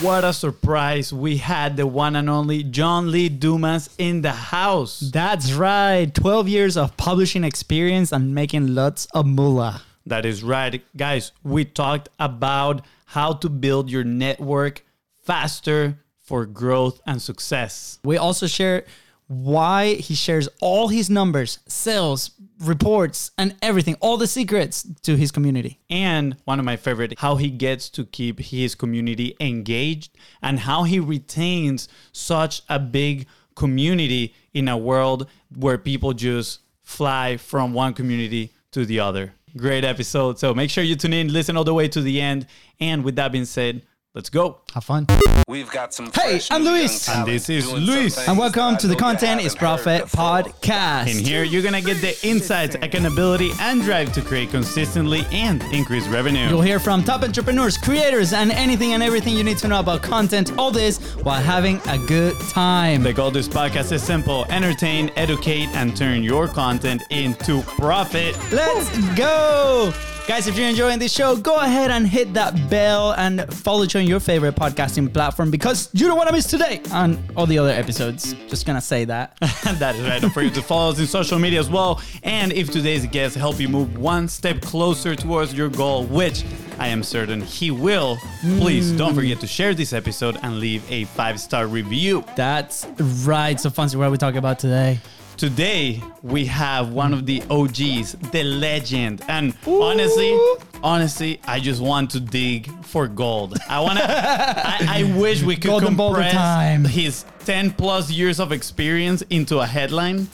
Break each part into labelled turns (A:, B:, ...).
A: What a surprise. We had the one and only John Lee Dumas in the house.
B: That's right. 12 years of publishing experience and making lots of moolah.
A: That is right. Guys, we talked about how to build your network faster for growth and success.
B: We also share why he shares all his numbers, sales, reports, and everything, all the secrets to his community.
A: And one of my favorite, how he gets to keep his community engaged and how he retains such a big community in a world where people just fly from one community to the other. Great episode. So make sure you tune in, listen all the way to the end. And with that being said, let's go.
B: Have fun.
C: We've got some.
B: Hey,
C: fresh
B: I'm Luis.
A: And this is Luis.
B: And welcome to the Content is Profit podcast.
A: In here, you're gonna get the insights, accountability, and drive to create consistently and increase revenue.
B: You'll hear from top entrepreneurs, creators, and anything and everything you need to know about content. All this while having a good time.
A: The goal of this podcast is simple entertain, educate, and turn your content into profit.
B: Let's go! Guys, if you're enjoying this show, go ahead and hit that bell and follow it on your favorite podcasting platform because you don't want to miss today and all the other episodes. Just gonna say that.
A: that is right. Don't forget to follow us in social media as well. And if today's guest help you move one step closer towards your goal, which I am certain he will, please don't mm. forget to share this episode and leave a five star review.
B: That's right. So, Fonzi, what are we talking about today?
A: Today we have one of the OGs, the legend, and honestly, honestly, I just want to dig for gold. I wanna, I, I wish we could
B: Golden
A: compress
B: time.
A: his ten plus years of experience into a headline.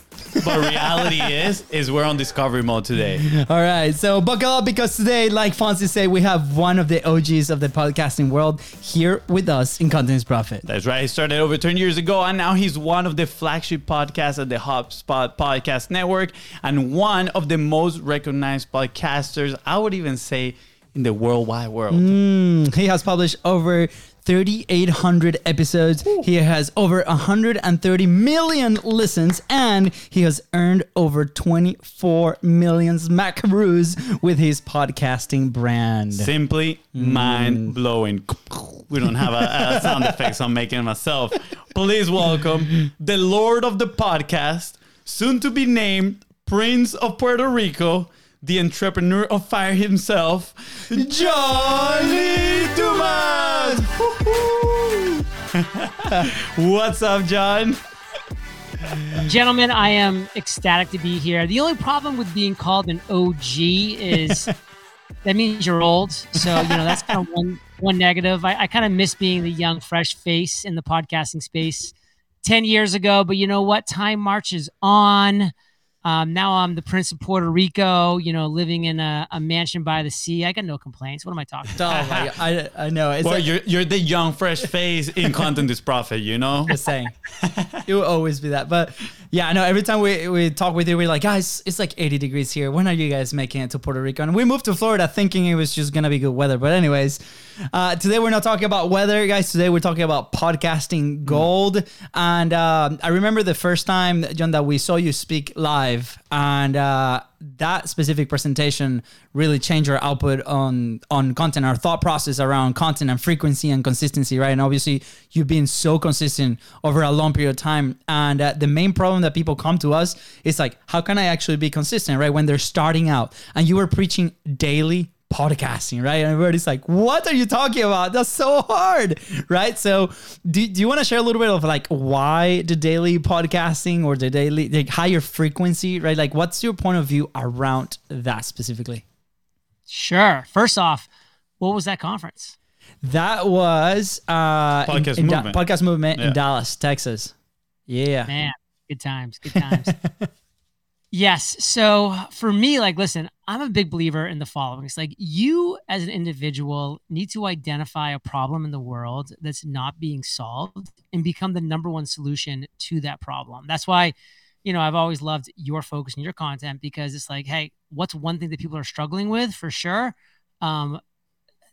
A: But reality is, is we're on discovery mode today.
B: All right, so buckle up because today, like Fonzi said, we have one of the OGs of the podcasting world here with us in Content is Profit.
A: That's right. He started over 10 years ago, and now he's one of the flagship podcasts at the HubSpot Podcast Network and one of the most recognized podcasters, I would even say, in the worldwide world.
B: Hmm, he has published over 3,800 episodes. He has over 130 million listens, and he has earned over 24 million smackaroos with his podcasting brand.
A: Simply mm. mind blowing. We don't have a, a sound effect, so I'm making it myself. Please welcome the Lord of the podcast, soon to be named Prince of Puerto Rico, the entrepreneur of fire himself, John Lee Dumas. What's up, John?
D: Gentlemen, I am ecstatic to be here. The only problem with being called an OG is that means you're old. So, you know, that's kind of one one negative. I, I kind of miss being the young, fresh face in the podcasting space 10 years ago. But you know what? Time marches on. Um, now I'm the Prince of Puerto Rico, you know, living in a, a mansion by the sea. I got no complaints. What am I talking
B: Oh
D: about?
B: my, I, I know. It's
A: Well,
B: like,
A: you're, you're the young, fresh face in Content is Profit, you know?
B: just saying. it will always be that. But yeah, I know every time we, we talk with you, we're like, guys, it's like 80 degrees here. When are you guys making it to Puerto Rico? And we moved to Florida thinking it was just going to be good weather. But, anyways, uh, today we're not talking about weather, guys. Today we're talking about podcasting gold. And uh, I remember the first time, John, that we saw you speak live. And uh, that specific presentation really changed our output on on content, our thought process around content and frequency and consistency, right? And obviously, you've been so consistent over a long period of time. And uh, the main problem that people come to us is like, how can I actually be consistent, right? When they're starting out, and you were preaching daily podcasting, right? And everybody's like, what are you talking about? That's so hard, right? So, do, do you want to share a little bit of like why the daily podcasting or the daily, like higher frequency, right? Like, what's your point of view around that specifically?
D: Sure. First off, what was that conference?
B: That was uh,
A: Podcast
B: in Da-
A: movement.
B: podcast movement
A: Yeah.
B: in Dallas, Texas. Yeah.
D: Man, good times, good times. yes. So for me, like, listen, I'm a big believer in the following. It's like you as an individual need to identify a problem in the world that's not being solved and become the number one solution to that problem. That's why, you know, I've always loved your focus and your content because it's like, hey, what's one thing that people are struggling with for sure? Um,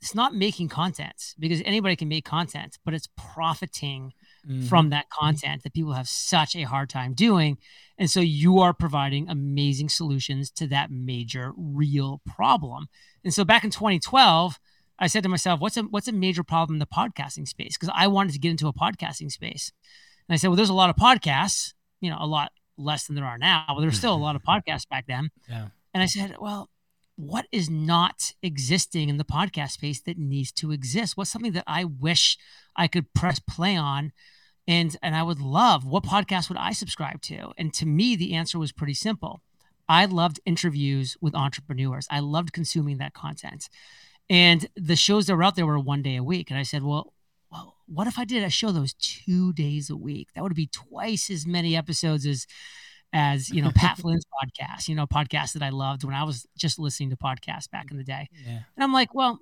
D: it's not making content because anybody can make content, but it's profiting Mm-hmm. from that content that people have such a hard time doing. And so you are providing amazing solutions to that major real problem. And so back in 2012, I said to myself, what's a what's a major problem in the podcasting space? Because I wanted to get into a podcasting space. And I said, well, there's a lot of podcasts, you know, a lot less than there are now, but there's still a lot of podcasts back then.
B: Yeah.
D: And I said, well, what is not existing in the podcast space that needs to exist? What's something that I wish I could press play on and and I would love what podcast would I subscribe to? And to me the answer was pretty simple. I loved interviews with entrepreneurs. I loved consuming that content. And the shows that were out there were one day a week. And I said, well, well, what if I did a show those two days a week? That would be twice as many episodes as as you know Pat Flynn's podcast, you know, podcast that I loved when I was just listening to podcasts back in the day.
B: Yeah.
D: And I'm like, well,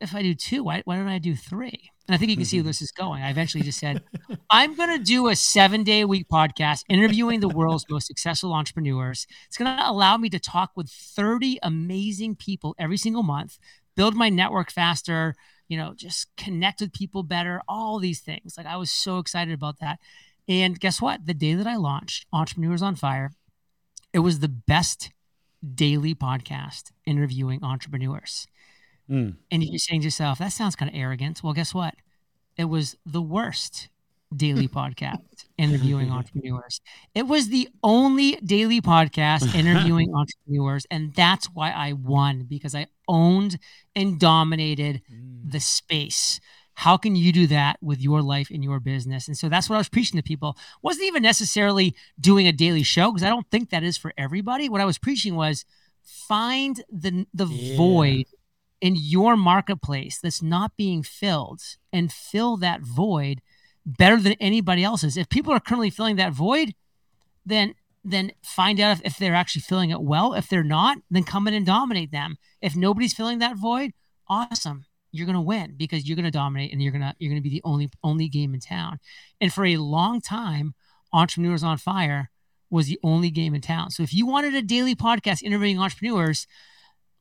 D: if I do two, why, why don't I do three? And I think you can see where mm-hmm. this is going. I eventually just said, I'm going to do a seven day a week podcast interviewing the world's most successful entrepreneurs. It's going to allow me to talk with 30 amazing people every single month, build my network faster, you know, just connect with people better, all these things. Like I was so excited about that. And guess what? The day that I launched Entrepreneurs on Fire, it was the best daily podcast interviewing entrepreneurs.
A: Mm.
D: And you're saying to yourself, that sounds kind of arrogant. Well, guess what? It was the worst daily podcast interviewing entrepreneurs. It was the only daily podcast interviewing entrepreneurs. And that's why I won because I owned and dominated the space. How can you do that with your life and your business? And so that's what I was preaching to people. Wasn't even necessarily doing a daily show because I don't think that is for everybody. What I was preaching was find the the
B: Yeah.
D: void in your marketplace that's not being filled and fill that void better than anybody else's. If people are currently filling that void, then then find out if, if they're actually filling it well. If they're not, then come in and dominate them. If nobody's filling that void, awesome. You're gonna win because you're gonna dominate and you're gonna you're gonna be the only only game in town. And for a long time, Entrepreneurs on Fire was the only game in town. So if you wanted a daily podcast interviewing entrepreneurs,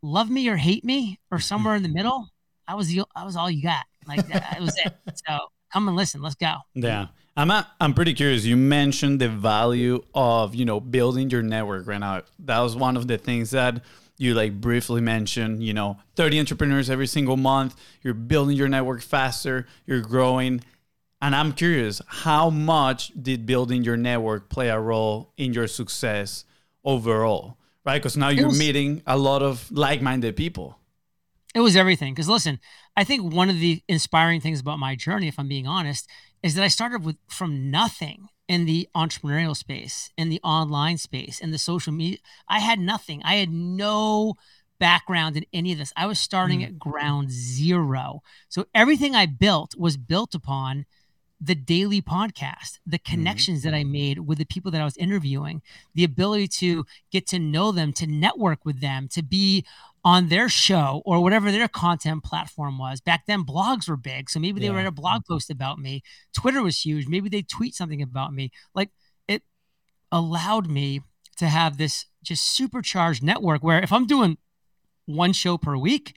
D: love me or hate me or mm-hmm. somewhere in the middle, I was the I was all you got. Like that was it. So come and listen. Let's go.
A: Yeah. I'm a, I'm pretty curious. You mentioned the value of, you know, building your network right now. That was one of the things that you like briefly mentioned, you know, 30 entrepreneurs every single month. You're building your network faster, you're growing. And I'm curious, how much did building your network play a role in your success overall? Right? Because now you're
D: was-
A: meeting a lot of like-minded people.
D: It was everything. Because listen, I think one of the inspiring things about my journey, if I'm being honest, is that I started with from nothing in the entrepreneurial space, in the online space, in the social media. I had nothing. I had no background in any of this. I was starting mm. at ground zero. So everything I built was built upon the daily podcast, the mm-hmm. connections that I made with the people that I was interviewing, the ability to get to know them, to network with them, to be on their show or whatever their content platform was. Back then, blogs were big. So maybe they
B: Yeah.
D: write a blog mm-hmm. post about me. Twitter was huge. Maybe they tweet something about me. Like it allowed me to have this just supercharged network where if I'm doing one show per week,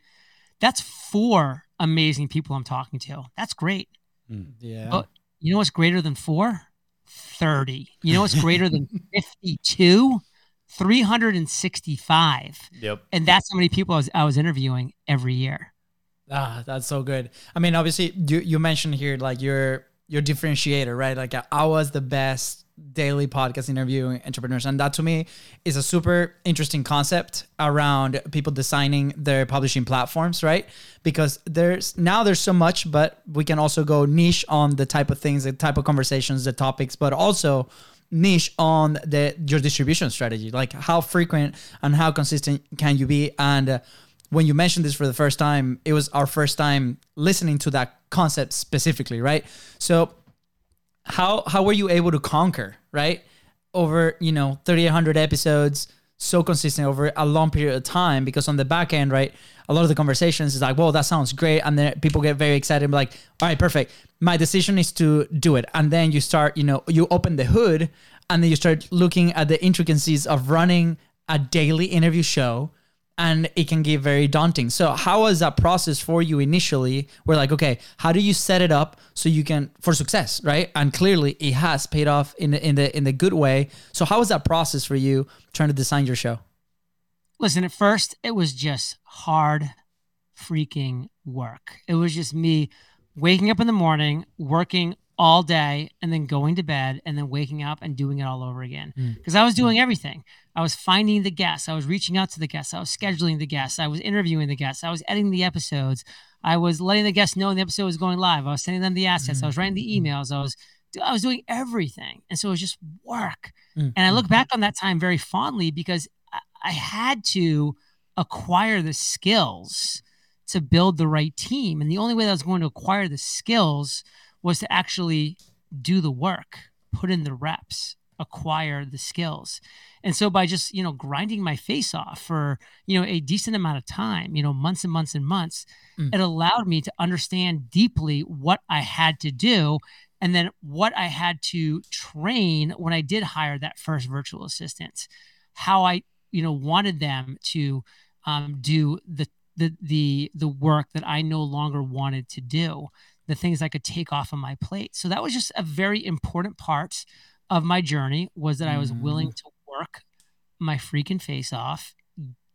D: that's four amazing people I'm talking to. That's great. Mm.
B: Yeah.
D: Oh, You know what's greater than four? 30. You know what's greater than 52? 365.
A: Yep.
D: And that's how many people I was, I was interviewing every year.
B: Ah, that's so good. I mean, obviously, you you mentioned here like your your differentiator, right? Like I was the best daily podcast interviewing entrepreneurs, and that to me is a super interesting concept around people designing their publishing platforms, right? Because there's now there's so much, but we can also go niche on the type of things, the type of conversations, the topics, but also niche on the your distribution strategy like how frequent and how consistent can you be? And uh, when you mentioned this for the first time it was our first time listening to that concept specifically right? So how how were you able to conquer right? Over you know 3800 episodes so consistent over a long period of time because on the back end right a lot of the conversations is like well that sounds great and then people get very excited and be like all right perfect. My decision is to do it. And then you start you know you open the hood and then you start looking at the intricacies of running a daily interview show and it can get very daunting. So how was that process for you initially? We're like, okay, how do you set it up so you can for success, right? And clearly it has paid off in the in the in the good way. So how was that process for you trying to design your show?
D: Listen, at first, it was just hard freaking work. It was just me waking up in the morning, working all day, and then going to bed, and then waking up and doing it all over again. Because I was doing everything. I was finding the guests, I was reaching out to the guests, I was scheduling the guests, I was interviewing the guests, I was editing the episodes, I was letting the guests know when the episode was going live, I was sending them the assets, I was writing the emails, I was I was doing everything, and so it was just work.
B: Mm.
D: And I look back on that time very fondly because I, I had to acquire the skills to build the right team. And the only way that I was going to acquire the skills was to actually do the work, put in the reps, acquire the skills. And so by just, you know, grinding my face off for, you know, a decent amount of time, you know, months and months and months,
B: Mm.
D: it allowed me to understand deeply what I had to do and then what I had to train when I did hire that first virtual assistant, how I, you know, wanted them to um, do the the the the work that I no longer wanted to do, the things I could take off of my plate. So that was just a very important part of my journey was that I was willing mm. to work my freaking face off,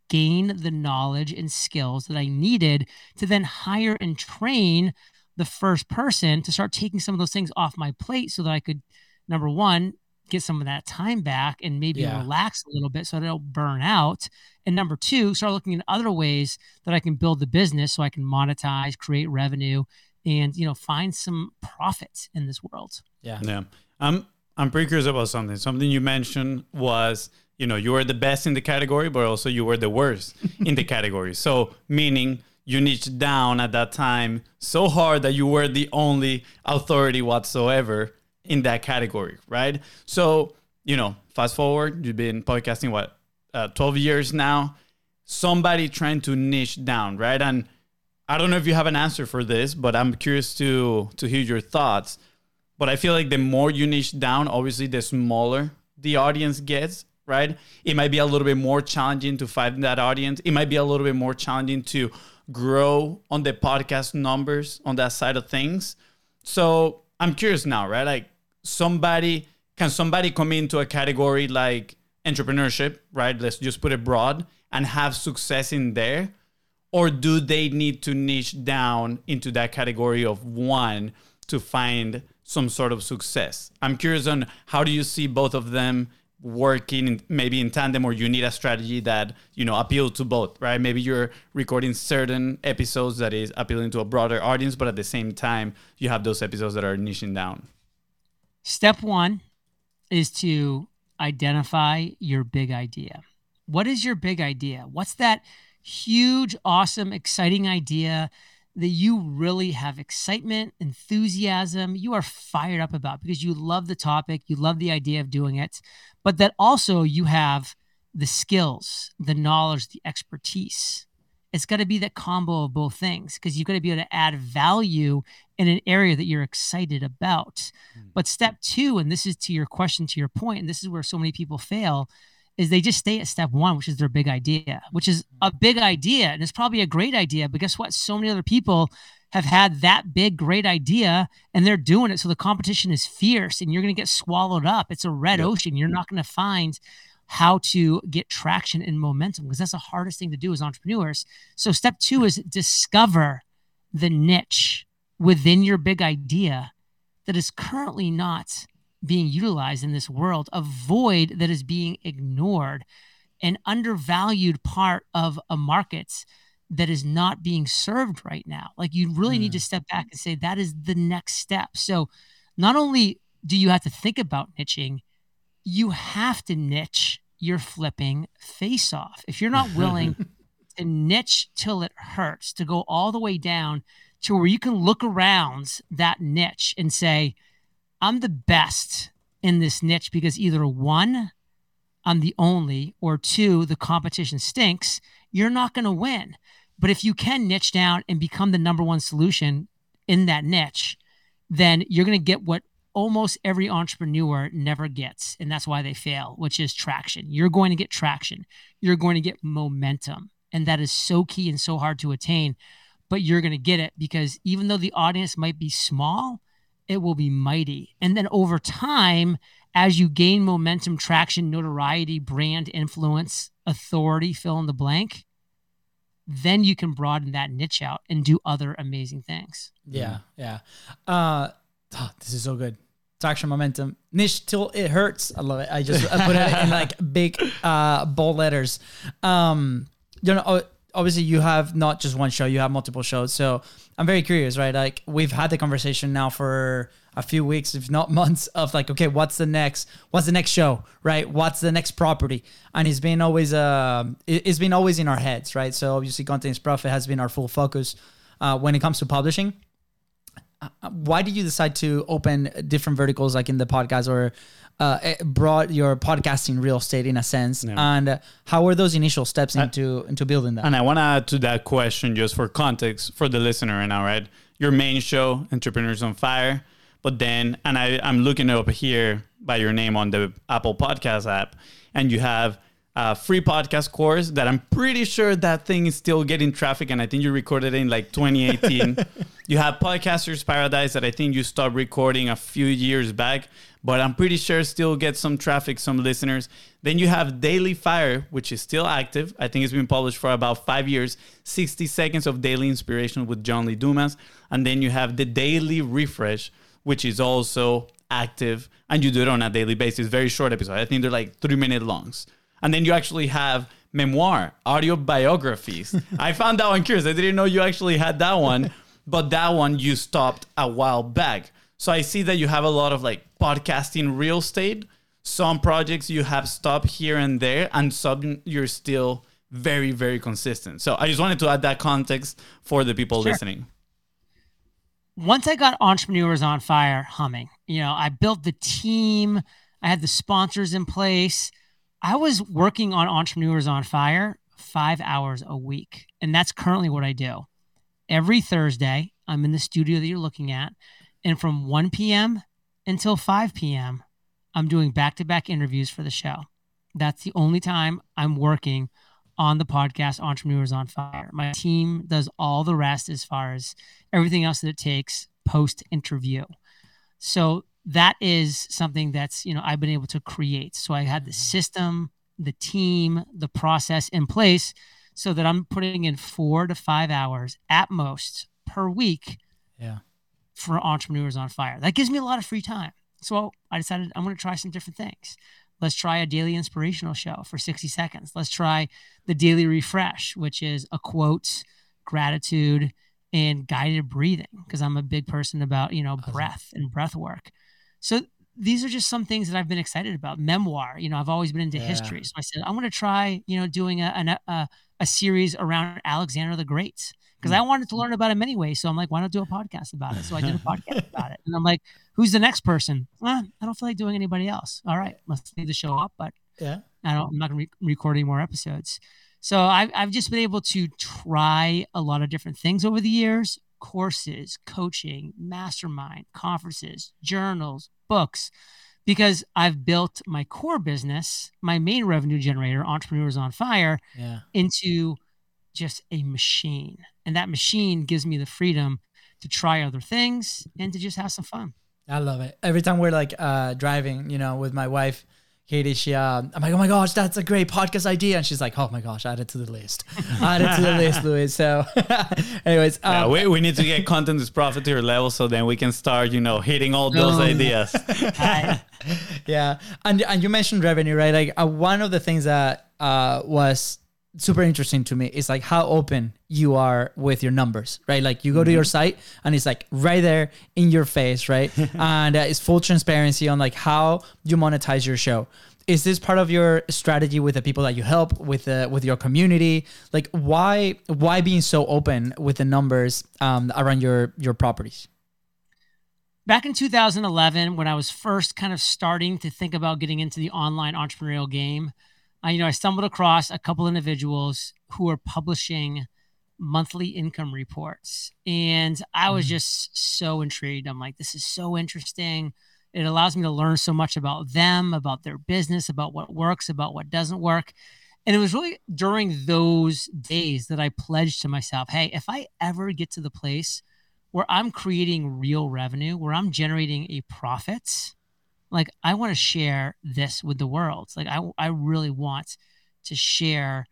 D: gain the knowledge and skills that I needed to then hire and train the first person to start taking some of those things off my plate so that I could number one get some of that time back and maybe
B: Yeah.
D: relax a little bit so I don't burn out. And number two, start looking at other ways that I can build the business so I can monetize, create revenue, and you know, find some profits in this world.
B: Yeah.
A: Yeah. I'm I'm pretty curious about something. Something you mentioned was, you know, you were the best in the category, but also you were the worst in the category. So meaning you niched down at that time so hard that you were the only authority whatsoever in that category, right? So, you know, fast forward, you've been podcasting what, uh, 12 years now. Somebody trying to niche down, right? And I don't know if you have an answer for this, but I'm curious to to hear your thoughts. But I feel like the more you niche down, obviously, the smaller the audience gets, right? It might be a little bit more challenging to find that audience. It might be a little bit more challenging to grow on the podcast numbers on that side of things. So I'm curious now, right? Like somebody can somebody come into a category like entrepreneurship, right? Let's just put it broad and have success in there or do they need to niche down into that category of one to find some sort of success i'm curious on how do you see both of them working in, maybe in tandem or you need a strategy that you know appeal to both right maybe you're recording certain episodes that is appealing to a broader audience but at the same time you have those episodes that are niching down
D: Step one is to identify your big idea. What is your big idea? What's that huge, awesome, exciting idea that you really have excitement, enthusiasm, you are fired up about because you love the topic, you love the idea of doing it, but that also you have the skills, the knowledge, the expertise. It's got to be that combo of both things because you've got to be able to add value in an area that you're excited about. Hmm. But step two, and this is to your question, to your point, and this is where so many people fail, is they just stay at step one, which is their big idea, which is a mm-hmm. big idea. And it's probably a great idea, but guess what? So many other people have had that big, great idea and they're doing it. So the competition is fierce and you're going to get swallowed up. It's a red ocean. You're not going to find how to get traction and momentum because that's the hardest thing to do as entrepreneurs. So step two is discover the niche within your big idea that is currently not being utilized in this world, a void that is being ignored, an undervalued part of a market that is not being served right now. Like you really need to mm. step back and say that is the next step. So not only do you have to think about niching, you have to niche your flipping face off. If you're not willing to niche till it hurts, to go all the way down to where you can look around that niche and say, I'm the best in this niche because either one, I'm the only, or two, the competition stinks, you're not going to win. But if you can niche down and become the number one solution in that niche, then you're going to get what almost every entrepreneur never gets. And that's why they fail, which is traction. You're going to get traction, you're going to get momentum. And that is so key and so hard to attain. But you're going to get it because even though the audience might be small, it will be mighty. And then over time, as you gain momentum, traction, notoriety, brand influence, authority, fill in the blank, then you can broaden that niche out and do other amazing things.
B: Yeah, yeah. Uh, oh, this is so good. Traction momentum niche till it hurts. I love it. I just I put it in like big uh bold letters. Um, you know, obviously you have not just one show, you have multiple shows. So I'm very curious, right? Like we've had the conversation now for a few weeks, if not months, of like, okay, what's the next? What's the next show, right? What's the next property? And it's been always uh, it's been always in our heads, right? So obviously, content is profit has been our full focus uh, when it comes to publishing. Uh, why did you decide to open different verticals, like in the podcast, or uh, eh, brought your podcasting real estate in a sense? Yeah. And how were those initial steps into into building that?
A: And I want to add to that question just for context for the listener right now, right? Your main show, Entrepreneurs on Fire but then, and I, I'm looking up here by your name on the Apple Podcast app, and you have a free podcast course that I'm pretty sure that thing is still getting traffic, and I think you recorded it in like 2018. you have Podcasters Paradise that I think you stopped recording a few years back, but I'm pretty sure still get some traffic, some listeners. Then you have Daily Fire, which is still active. I think it's been published for about five years, 60 seconds of daily inspiration with John Lee Dumas. And then you have the Daily Refresh, which is also active and you do it on a daily basis very short episode. i think they're like three minute longs and then you actually have memoir audio biographies i found that one curious i didn't know you actually had that one but that one you stopped a while back so i see that you have a lot of like podcasting real estate some projects you have stopped here and there and some you're still very very consistent so i just wanted to add that context for the people sure. listening
D: once I got Entrepreneurs on Fire humming, you know, I built the team, I had the sponsors in place. I was working on Entrepreneurs on Fire five hours a week. And that's currently what I do. Every Thursday, I'm in the studio that you're looking at. And from 1 p.m. until 5 p.m., I'm doing back to back interviews for the show. That's the only time I'm working on the podcast Entrepreneurs on Fire. My team does all the rest as far as everything else that it takes post interview. So that is something that's, you know, I've been able to create. So I had the mm-hmm. system, the team, the process in place so that I'm putting in 4 to 5 hours at most per week.
B: Yeah.
D: For entrepreneurs on fire. That gives me a lot of free time. So I decided I'm going to try some different things. Let's try a daily inspirational show for 60 seconds. Let's try the daily refresh, which is a quote, gratitude, and guided breathing, because I'm a big person about, you know, breath and breath work. So these are just some things that I've been excited about. Memoir, you know, I've always been into yeah. history. So I said, I'm going to try, you know, doing a, a, a series around Alexander the Great because I wanted to learn about him anyway. So I'm like, why not do a podcast about it? So I did a podcast about it. And I'm like, who's the next person? I don't feel like doing anybody else. All right, let's leave the show up, but
B: yeah,
D: I don't, I'm not going to re- record any more episodes. So I've, I've just been able to try a lot of different things over the years courses, coaching, mastermind, conferences, journals, books, because I've built my core business, my main revenue generator, Entrepreneurs on Fire,
B: yeah.
D: into just a machine. And that machine gives me the freedom to try other things and to just have some fun.
B: I love it. Every time we're like uh, driving, you know, with my wife, Katie, she, uh, I'm like, oh my gosh, that's a great podcast idea. And she's like, oh my gosh, add it to the list. add it to the list, Luis. So, anyways.
A: Um, yeah, we, we need to get content is profiteer level so then we can start, you know, hitting all those ideas.
B: yeah. And, and you mentioned revenue, right? Like uh, one of the things that uh, was super interesting to me is like how open you are with your numbers, right? Like you go to your mm-hmm. site and it's like right there in your face, right? and uh, it's full transparency on like how you monetize your show. Is this part of your strategy with the people that you help with uh, with your community? Like why why being so open with the numbers um, around your your properties?
D: Back in 2011, when I was first kind of starting to think about getting into the online entrepreneurial game, I, you know, I stumbled across a couple individuals who were publishing monthly income reports, and I was mm. just so intrigued. I'm like, this is so interesting. It allows me to learn so much about them, about their business, about what works, about what doesn't work. And it was really during those days that I pledged to myself, hey, if I ever get to the place where I'm creating real revenue, where I'm generating a profit, like I want to share this with the world. Like I I really want to share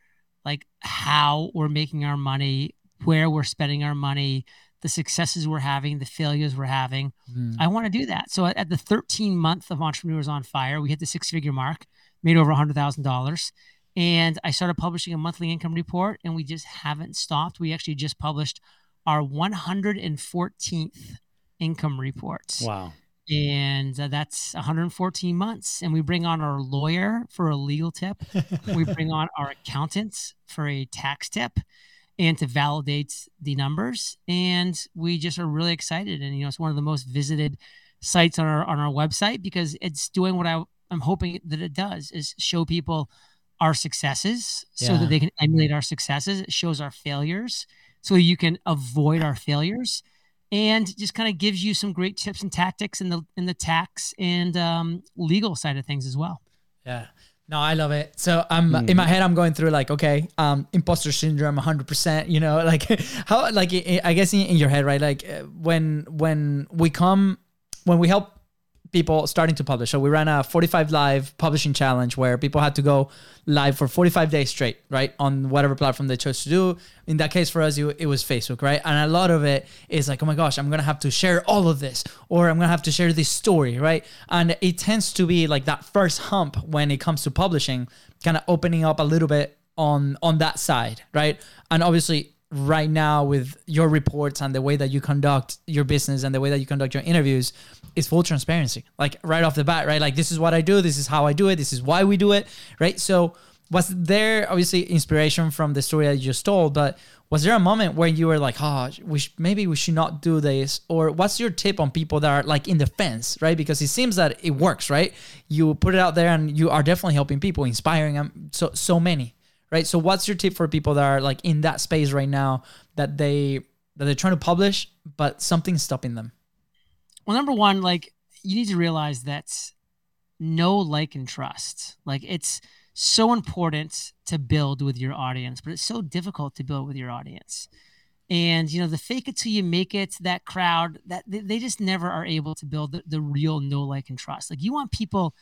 D: like how we're making our money, where we're spending our money, the successes we're having, the failures we're having.
B: Mm.
D: I want to do that. So at the 13 month of Entrepreneurs on Fire, we hit the six figure mark, made over $100,000. And I started publishing a monthly income report, and we just haven't stopped. We actually just published our 114th income report.
A: Wow.
D: And uh, that's 114 months. And we bring on our lawyer for a legal tip. we bring on our accountant for a tax tip and to validate the numbers. And we just are really excited. And, you know, it's one of the most visited sites on our, on our website because it's doing what I, I'm hoping that it does is show people our successes so
B: Yeah.
D: that they can emulate our successes. It shows our failures so you can avoid our failures and just kind of gives you some great tips and tactics in the in the tax and um, legal side of things as well.
B: Yeah. No, I love it. So I'm in my head. I'm going through like, okay, um, imposter syndrome, 100. percent You know, like how, like I I guess in, in your head, right? Like uh, when when we come, when we help people starting to publish. So we ran a 45 live publishing challenge where people had to go live for 45 days straight, right? On whatever platform they chose to do. In that case, for us, it, was Facebook, right? And a lot of it is like, oh my gosh, I'm going to have to share all of this, or I'm going to have to share this story, right? And it tends to be like that first hump when it comes to publishing, kind of opening up a little bit on on that side, right? And obviously, right now with your reports and the way that you conduct your business and the way that you conduct your interviews is full transparency like right off the bat right? Like this is what i do this is how i do it this is why we do it right? So was there obviously inspiration from the story that you just told but was there a moment where you were like oh we sh- maybe we should not do this or what's your tip on people that are like in the fence right? Because it seems that it works right? You put it out there and you are definitely helping people inspiring them so so many right? So what's your tip for people that are like in that space right now that they that they're trying to publish but something's stopping them?
D: Well, number one, like you need to realize that no like, and trust. Like it's so important to build with your audience, but it's so difficult to build with your audience. And you know, the fake it till you make it, that crowd, that they, just never are able to build the, the real know, like, and trust. Like you want people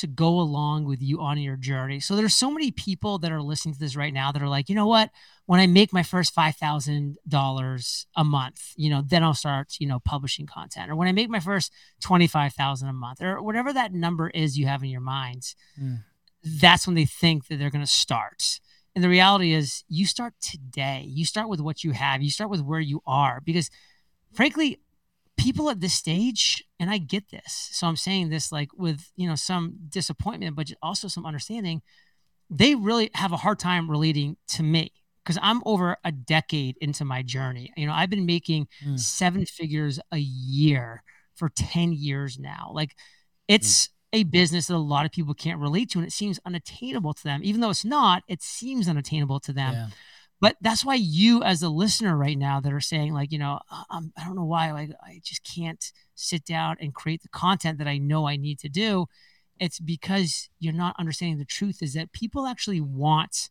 D: to go along with you on your journey. So there's so many people that are listening to this right now that are like, you know what? When I make my first five thousand dollars a month, you know, then I'll start, you know, publishing content. Or when I make my first twenty five thousand a month, or whatever that number is you have in your mind,
B: Mm.
D: that's when they think that they're going to start. And the reality is, you start today. You start with what you have. You start with where you are, because frankly, people at this stage and i get this. So i'm saying this like with you know some disappointment but also some understanding they really have a hard time relating to me because i'm over a decade into my journey. You know i've been making
B: Mm.
D: seven figures a year for 10 years now. Like it's a business that a lot of people can't relate to and it seems unattainable to them. Even though it's not it seems unattainable to them.
B: Yeah.
D: But that's why you as a listener right now that are saying like you know um, i don't know why like i just can't sit down and create the content that i know i need to do it's because you're not understanding the truth is that people actually want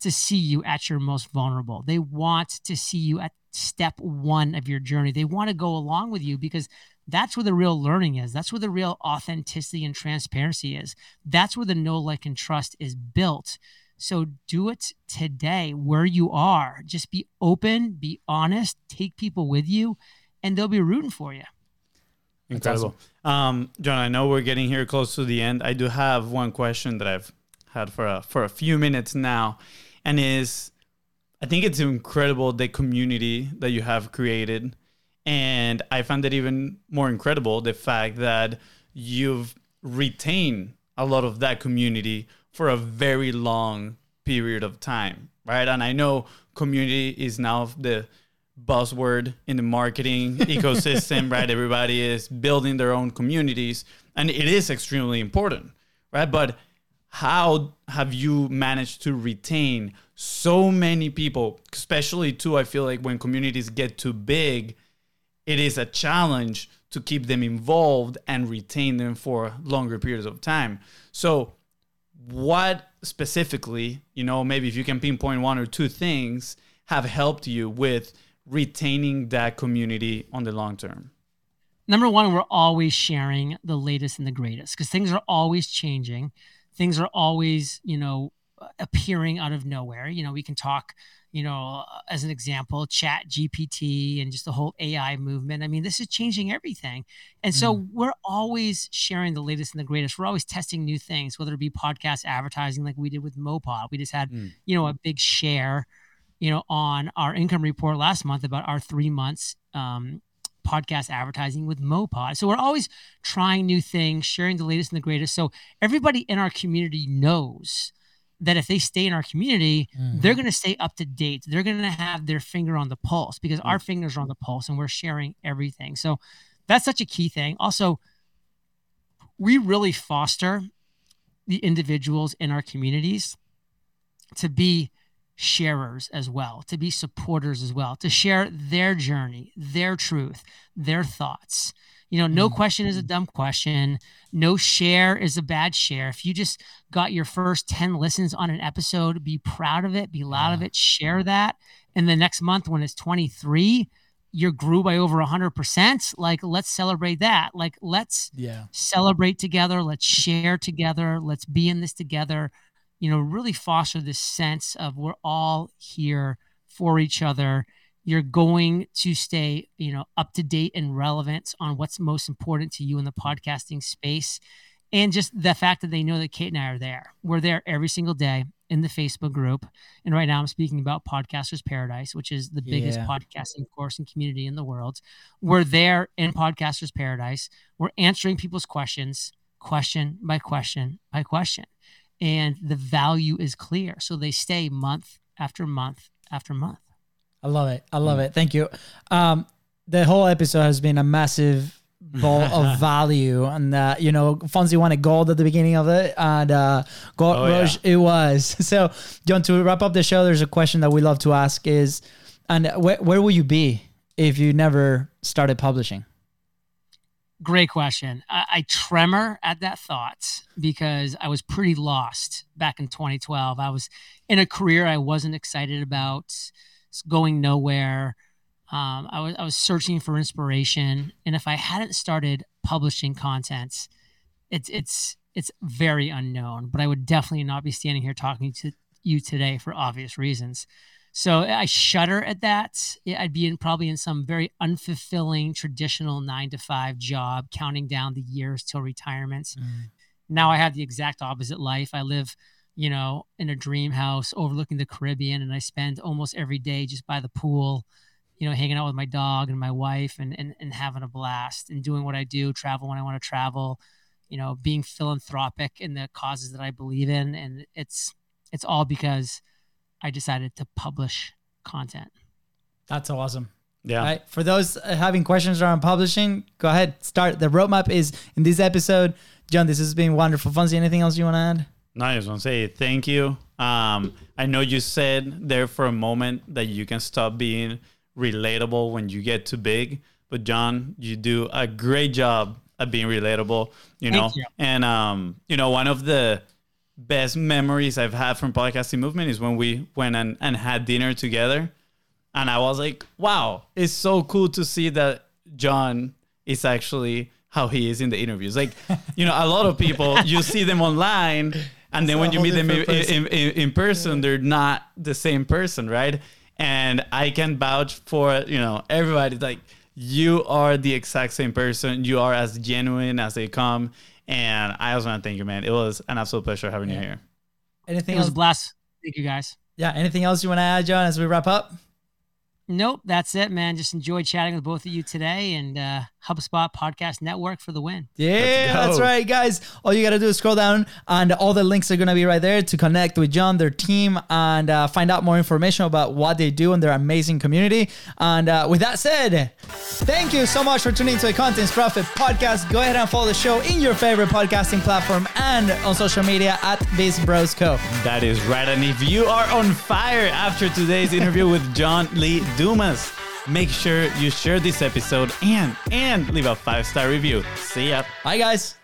D: to see you at your most vulnerable. They want to see you at step one of your journey. They want to go along with you because that's where the real learning is. That's where the real authenticity and transparency is. That's where the know like and trust is built so do it today where you are. Just be open, be honest, take people with you, and they'll be rooting for you.
A: Incredible. Um, John, I know we're getting here close to the end. I do have one question that I've had for a, for a few minutes now, and is I think it's incredible the community that you have created, and I found it even more incredible the fact that you've retained a lot of that community for a very long period of time, right? And I know community is now the buzzword in the marketing ecosystem, right? Everybody is building their own communities, and it is extremely important, right? But how have you managed to retain so many people, especially too? I feel like when communities get too big, it is a challenge to keep them involved and retain them for longer periods of time. So, what specifically, you know, maybe if you can pinpoint one or two things, have helped you with retaining that community on the long term?
D: Number one, we're always sharing the latest and the greatest because things are always changing. Things are always, you know, appearing out of nowhere. You know, we can talk, you know, as an example, Chat GPT and just the whole AI movement. I mean, this is changing everything. And so
B: Mm.
D: we're always sharing the latest and the greatest. We're always testing new things, whether it be podcast advertising like we did with Mopod. We just had,
A: Mm.
D: you know, a big share, you know, on our income report last month about our three months um, podcast advertising with Mopod. So we're always trying new things, sharing the latest and the greatest. So everybody in our community knows that if they stay in our community,
B: Mm.
D: they're going to stay up to date. They're going to have their finger on the pulse because our fingers are on the pulse and we're sharing everything. So that's such a key thing. Also, we really foster the individuals in our communities to be sharers as well, to be supporters as well, to share their journey, their truth, their thoughts. You know, no
B: Mm.
D: question is a dumb question. No share is a bad share. If you just got your first 10 listens on an episode, be proud of it, be loud of it, share that. And the next month, when it's 23, you grew by over 100%. Like, let's celebrate that. Like, let's
B: Yeah.
D: celebrate together. Let's share together. Let's be in this together. You know, really foster this sense of we're all here for each other. You're going to stay, you know, up to date and relevant on what's most important to you in the podcasting space. And just the fact that they know that Kate and I are there. We're there every single day in the Facebook group. And right now I'm speaking about Podcasters Paradise, which is the biggest
B: Yeah.
D: podcasting course and community in the world. We're there in Podcasters Paradise. We're answering people's questions, question by question by question. And the value is clear. So they stay month after month after month.
B: I love it. I love it. Thank you. Um, the whole episode has been a massive ball of value, and uh, you know, Fonzi wanted gold at the beginning of it, and uh, gold
A: Oh, yeah.
B: it was. So, John, to wrap up the show, there's a question that we love to ask: is, and where where will you be if you never started publishing?
D: Great question. I, I tremor at that thought because I was pretty lost back in 2012. I was in a career I wasn't excited about, it's going nowhere. Um, I was I was searching for inspiration, and if I hadn't started publishing content, it's it's it's very unknown. But I would definitely not be standing here talking to you today for obvious reasons. So I shudder at that. I'd be in probably in some very unfulfilling traditional nine to five job, counting down the years till retirement. Now I have the exact opposite life. I live, you know, in a dream house overlooking the Caribbean, and I spend almost every day just by the pool, you know, hanging out with my dog and my wife and and, and having a blast and doing what I do, travel when I want to travel, you know, being philanthropic in the causes that I believe in. And it's it's all because I decided to publish content.
B: That's awesome.
A: Yeah.
B: Right. For those uh, having questions around publishing, go ahead. Start. The roadmap is in this episode. John, this has been wonderful. Fonzi, anything else you want to add?
A: No, I just want to say thank you. Um, I know you said there for a moment that you can stop being relatable when you get too big, but John, you do a great job at being relatable. You know,
D: you.
A: and um, you know, one of the best memories I've had from podcasting movement is when we went and, and had dinner together, and I was like, wow, it's so cool to see that John is actually how he is in the interviews. Like, you know, a lot of people you see them online, and then
B: It's
A: when you meet them in,
B: person.
A: in, in, in person, they're not the same person, right? And I can vouch for you know everybody. Like, you are the exact same person. You are as genuine as they come. And I also want to thank you, man. It was an absolute pleasure having you here.
B: Anything
D: It was
B: else?
D: a blast. Thank you guys.
B: yeah. Anything else you want to add, John, as we wrap up?
D: Nope, that's it, man. Just enjoyed chatting with both of you today and uh, HubSpot Podcast Network for the win.
B: Yeah, that's right, guys. All you got to do is scroll down, and all the links are going to be right there to connect with John, their team, and uh, find out more information about what they do and their amazing community. And uh, with that said, thank you so much for tuning to the Contents Profit podcast. Go ahead and follow the show in your favorite podcasting platform and on social media at Biz Bros Co.
A: That is right. And if you are on fire after today's interview with John Lee Dumas, make sure you share this episode and and leave a five star review. See ya.
B: Bye, guys.